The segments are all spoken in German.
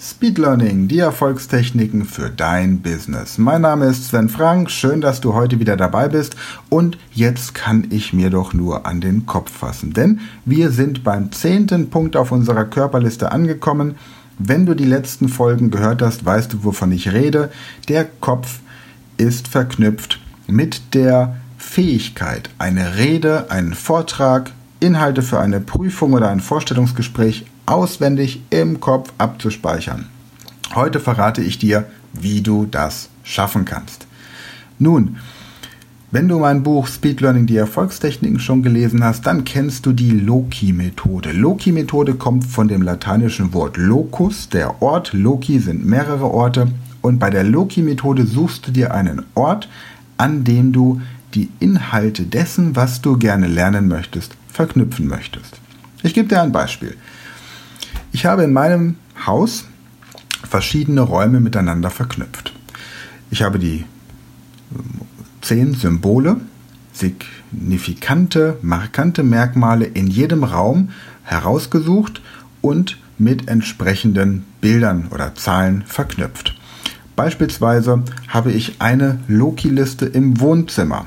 Speed Learning, die Erfolgstechniken für dein Business. Mein Name ist Sven Frank, schön, dass du heute wieder dabei bist und jetzt kann ich mir doch nur an den Kopf fassen, denn wir sind beim zehnten Punkt auf unserer Körperliste angekommen. Wenn du die letzten Folgen gehört hast, weißt du, wovon ich rede. Der Kopf ist verknüpft mit der Fähigkeit, eine Rede, einen Vortrag, Inhalte für eine Prüfung oder ein Vorstellungsgespräch auswendig im Kopf abzuspeichern. Heute verrate ich dir, wie du das schaffen kannst. Nun, wenn du mein Buch Speed Learning die Erfolgstechniken schon gelesen hast, dann kennst du die Loki-Methode. Loki-Methode kommt von dem lateinischen Wort locus, der Ort. Loki sind mehrere Orte. Und bei der Loki-Methode suchst du dir einen Ort, an dem du die Inhalte dessen, was du gerne lernen möchtest, verknüpfen möchtest. Ich gebe dir ein Beispiel. Ich habe in meinem Haus verschiedene Räume miteinander verknüpft. Ich habe die ähm, zehn Symbole, signifikante, markante Merkmale in jedem Raum herausgesucht und mit entsprechenden Bildern oder Zahlen verknüpft. Beispielsweise habe ich eine Loki-Liste im Wohnzimmer.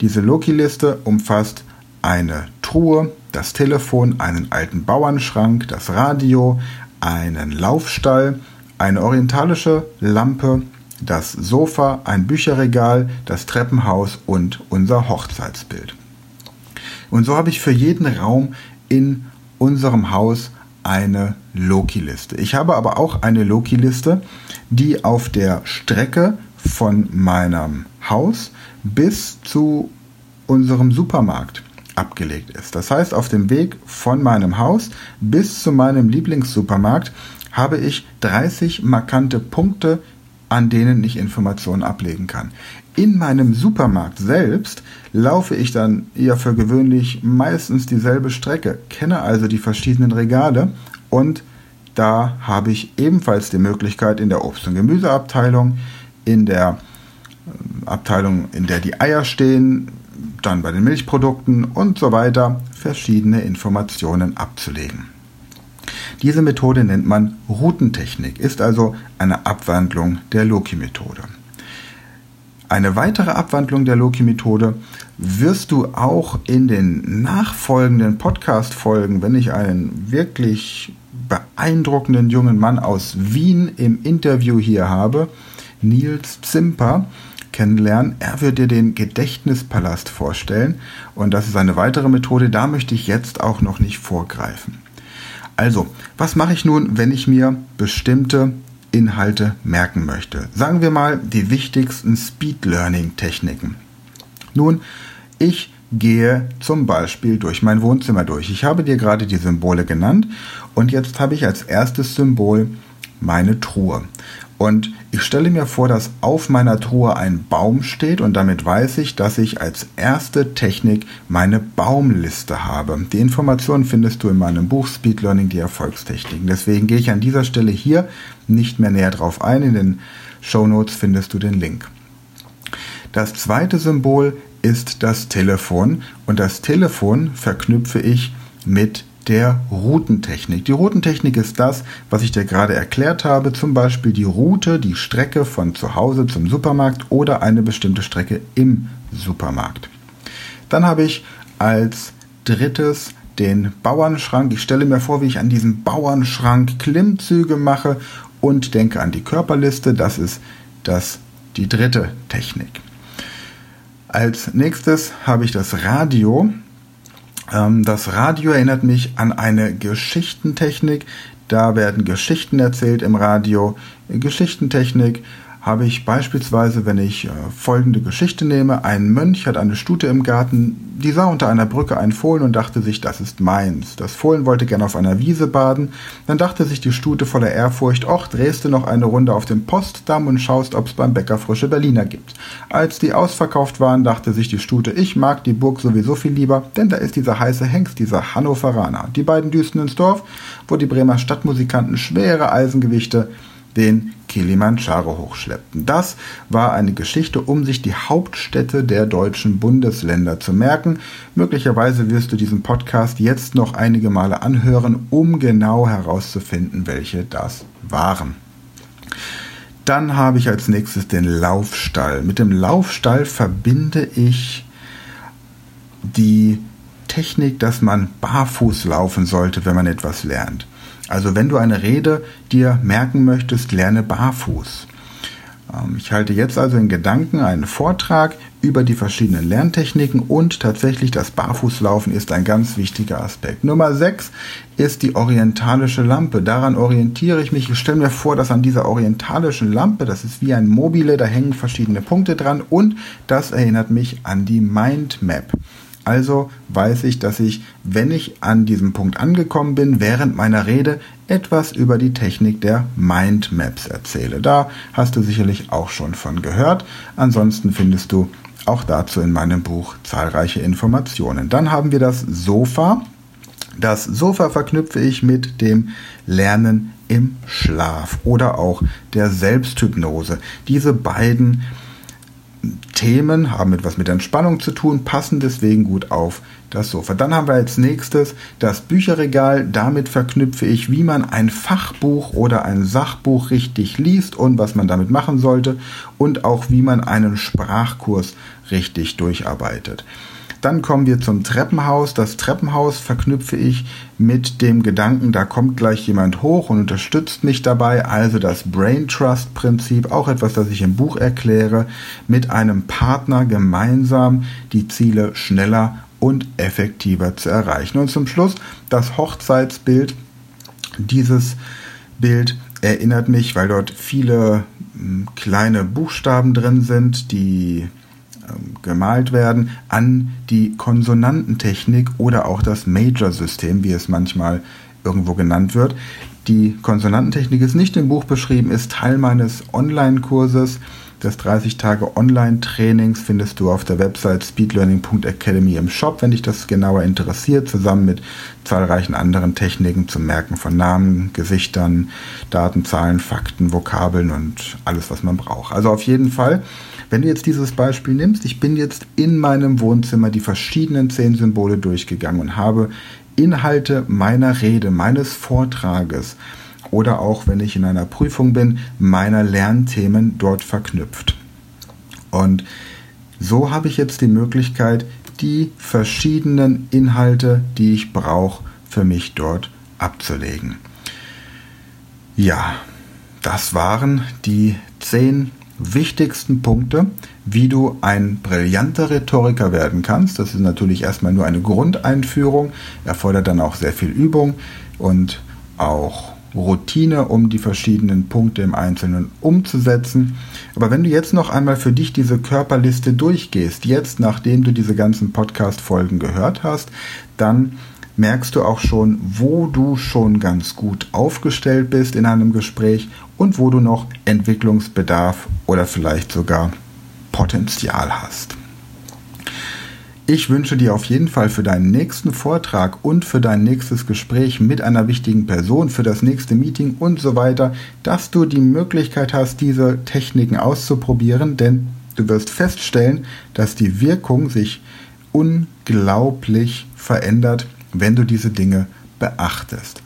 Diese Loki-Liste umfasst eine Truhe, das Telefon, einen alten Bauernschrank, das Radio, einen Laufstall, eine orientalische Lampe, das Sofa, ein Bücherregal, das Treppenhaus und unser Hochzeitsbild. Und so habe ich für jeden Raum in unserem Haus eine Loki-Liste. Ich habe aber auch eine Loki-Liste, die auf der Strecke von meinem Haus bis zu unserem Supermarkt abgelegt ist. Das heißt, auf dem Weg von meinem Haus bis zu meinem Lieblingssupermarkt habe ich 30 markante Punkte, an denen ich Informationen ablegen kann. In meinem Supermarkt selbst laufe ich dann eher für gewöhnlich meistens dieselbe Strecke, kenne also die verschiedenen Regale und da habe ich ebenfalls die Möglichkeit in der Obst- und Gemüseabteilung, in der äh, Abteilung, in der die Eier stehen, dann bei den Milchprodukten und so weiter verschiedene Informationen abzulegen. Diese Methode nennt man Routentechnik, ist also eine Abwandlung der Loki-Methode. Eine weitere Abwandlung der Loki-Methode wirst du auch in den nachfolgenden Podcast-Folgen, wenn ich einen wirklich beeindruckenden jungen Mann aus Wien im Interview hier habe, Nils Zimper, kennenlernen. Er wird dir den Gedächtnispalast vorstellen und das ist eine weitere Methode, da möchte ich jetzt auch noch nicht vorgreifen. Also, was mache ich nun, wenn ich mir bestimmte Inhalte merken möchte? Sagen wir mal die wichtigsten Speed Learning Techniken. Nun, ich gehe zum Beispiel durch mein Wohnzimmer durch. Ich habe dir gerade die Symbole genannt und jetzt habe ich als erstes Symbol meine Truhe. Und ich stelle mir vor, dass auf meiner Truhe ein Baum steht und damit weiß ich, dass ich als erste Technik meine Baumliste habe. Die Informationen findest du in meinem Buch Speed Learning, die Erfolgstechniken. Deswegen gehe ich an dieser Stelle hier nicht mehr näher drauf ein. In den Show Notes findest du den Link. Das zweite Symbol ist das Telefon und das Telefon verknüpfe ich mit der Routentechnik. Die Routentechnik ist das, was ich dir gerade erklärt habe, zum Beispiel die Route, die Strecke von zu Hause zum Supermarkt oder eine bestimmte Strecke im Supermarkt. Dann habe ich als drittes den Bauernschrank. Ich stelle mir vor, wie ich an diesem Bauernschrank Klimmzüge mache und denke an die Körperliste. Das ist das, die dritte Technik. Als nächstes habe ich das Radio. Ähm, das Radio erinnert mich an eine Geschichtentechnik. Da werden Geschichten erzählt im Radio. Geschichtentechnik habe ich beispielsweise, wenn ich äh, folgende Geschichte nehme, ein Mönch hat eine Stute im Garten, die sah unter einer Brücke ein Fohlen und dachte sich, das ist meins. Das Fohlen wollte gern auf einer Wiese baden, dann dachte sich die Stute voller Ehrfurcht, och, drehst du noch eine Runde auf dem Postdamm und schaust, ob's beim Bäcker frische Berliner gibt. Als die ausverkauft waren, dachte sich die Stute, ich mag die Burg sowieso viel lieber, denn da ist dieser heiße Hengst, dieser Hannoveraner. Die beiden düsten ins Dorf, wo die Bremer Stadtmusikanten schwere Eisengewichte den Kilimanjaro hochschleppten. Das war eine Geschichte, um sich die Hauptstädte der deutschen Bundesländer zu merken. Möglicherweise wirst du diesen Podcast jetzt noch einige Male anhören, um genau herauszufinden, welche das waren. Dann habe ich als nächstes den Laufstall. Mit dem Laufstall verbinde ich die Technik, dass man barfuß laufen sollte, wenn man etwas lernt. Also wenn du eine Rede dir merken möchtest, lerne barfuß. Ähm, ich halte jetzt also in Gedanken einen Vortrag über die verschiedenen Lerntechniken und tatsächlich das Barfußlaufen ist ein ganz wichtiger Aspekt. Nummer 6 ist die orientalische Lampe. Daran orientiere ich mich. Ich stelle mir vor, dass an dieser orientalischen Lampe, das ist wie ein Mobile, da hängen verschiedene Punkte dran und das erinnert mich an die Mindmap. Also weiß ich, dass ich, wenn ich an diesem Punkt angekommen bin, während meiner Rede etwas über die Technik der Mindmaps erzähle. Da hast du sicherlich auch schon von gehört. Ansonsten findest du auch dazu in meinem Buch zahlreiche Informationen. Dann haben wir das Sofa. Das Sofa verknüpfe ich mit dem Lernen im Schlaf oder auch der Selbsthypnose. Diese beiden Themen haben etwas mit Entspannung zu tun, passen deswegen gut auf das Sofa. Dann haben wir als nächstes das Bücherregal. Damit verknüpfe ich, wie man ein Fachbuch oder ein Sachbuch richtig liest und was man damit machen sollte und auch wie man einen Sprachkurs richtig durcharbeitet. Dann kommen wir zum Treppenhaus. Das Treppenhaus verknüpfe ich mit dem Gedanken, da kommt gleich jemand hoch und unterstützt mich dabei. Also das Brain Trust Prinzip, auch etwas, das ich im Buch erkläre, mit einem Partner gemeinsam die Ziele schneller und effektiver zu erreichen. Und zum Schluss das Hochzeitsbild. Dieses Bild erinnert mich, weil dort viele hm, kleine Buchstaben drin sind, die gemalt werden an die Konsonantentechnik oder auch das Major-System, wie es manchmal irgendwo genannt wird. Die Konsonantentechnik ist nicht im Buch beschrieben, ist Teil meines Online-Kurses. Das 30 Tage Online-Trainings findest du auf der Website speedlearning.academy im Shop, wenn dich das genauer interessiert, zusammen mit zahlreichen anderen Techniken zum Merken von Namen, Gesichtern, Daten, Zahlen, Fakten, Vokabeln und alles, was man braucht. Also auf jeden Fall wenn du jetzt dieses Beispiel nimmst, ich bin jetzt in meinem Wohnzimmer die verschiedenen zehn Symbole durchgegangen und habe Inhalte meiner Rede, meines Vortrages oder auch wenn ich in einer Prüfung bin, meiner Lernthemen dort verknüpft. Und so habe ich jetzt die Möglichkeit, die verschiedenen Inhalte, die ich brauche, für mich dort abzulegen. Ja, das waren die zehn wichtigsten Punkte, wie du ein brillanter Rhetoriker werden kannst. Das ist natürlich erstmal nur eine Grundeinführung, erfordert dann auch sehr viel Übung und auch Routine, um die verschiedenen Punkte im Einzelnen umzusetzen. Aber wenn du jetzt noch einmal für dich diese Körperliste durchgehst, jetzt nachdem du diese ganzen Podcast-Folgen gehört hast, dann merkst du auch schon, wo du schon ganz gut aufgestellt bist in einem Gespräch und wo du noch Entwicklungsbedarf oder vielleicht sogar Potenzial hast. Ich wünsche dir auf jeden Fall für deinen nächsten Vortrag und für dein nächstes Gespräch mit einer wichtigen Person, für das nächste Meeting und so weiter, dass du die Möglichkeit hast, diese Techniken auszuprobieren, denn du wirst feststellen, dass die Wirkung sich unglaublich verändert, wenn du diese Dinge beachtest.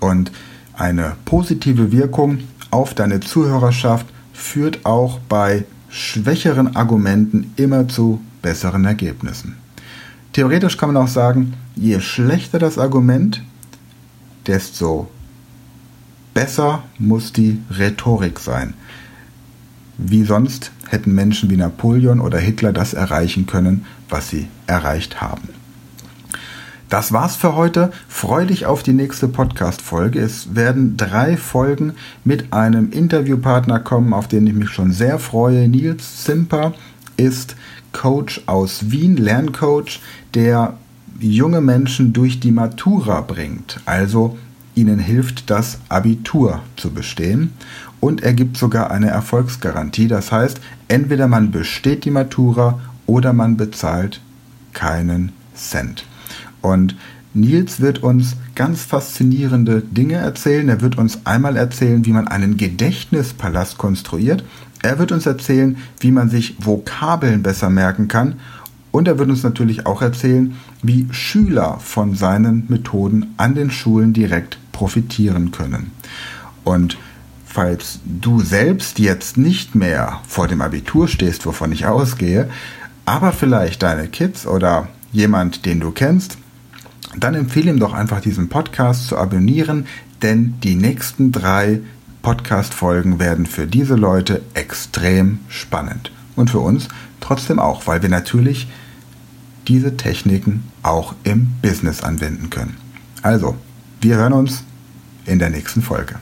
Und eine positive Wirkung auf deine Zuhörerschaft führt auch bei schwächeren Argumenten immer zu besseren Ergebnissen. Theoretisch kann man auch sagen, je schlechter das Argument, desto besser muss die Rhetorik sein. Wie sonst hätten Menschen wie Napoleon oder Hitler das erreichen können, was sie erreicht haben. Das war's für heute. Freu dich auf die nächste Podcast-Folge. Es werden drei Folgen mit einem Interviewpartner kommen, auf den ich mich schon sehr freue. Nils Zimper ist Coach aus Wien, Lerncoach, der junge Menschen durch die Matura bringt. Also ihnen hilft, das Abitur zu bestehen. Und er gibt sogar eine Erfolgsgarantie. Das heißt, entweder man besteht die Matura oder man bezahlt keinen Cent. Und Nils wird uns ganz faszinierende Dinge erzählen. Er wird uns einmal erzählen, wie man einen Gedächtnispalast konstruiert. Er wird uns erzählen, wie man sich Vokabeln besser merken kann. Und er wird uns natürlich auch erzählen, wie Schüler von seinen Methoden an den Schulen direkt profitieren können. Und falls du selbst jetzt nicht mehr vor dem Abitur stehst, wovon ich ausgehe, aber vielleicht deine Kids oder jemand, den du kennst, dann empfehle ihm doch einfach diesen Podcast zu abonnieren, denn die nächsten drei Podcast-Folgen werden für diese Leute extrem spannend. Und für uns trotzdem auch, weil wir natürlich diese Techniken auch im Business anwenden können. Also, wir hören uns in der nächsten Folge.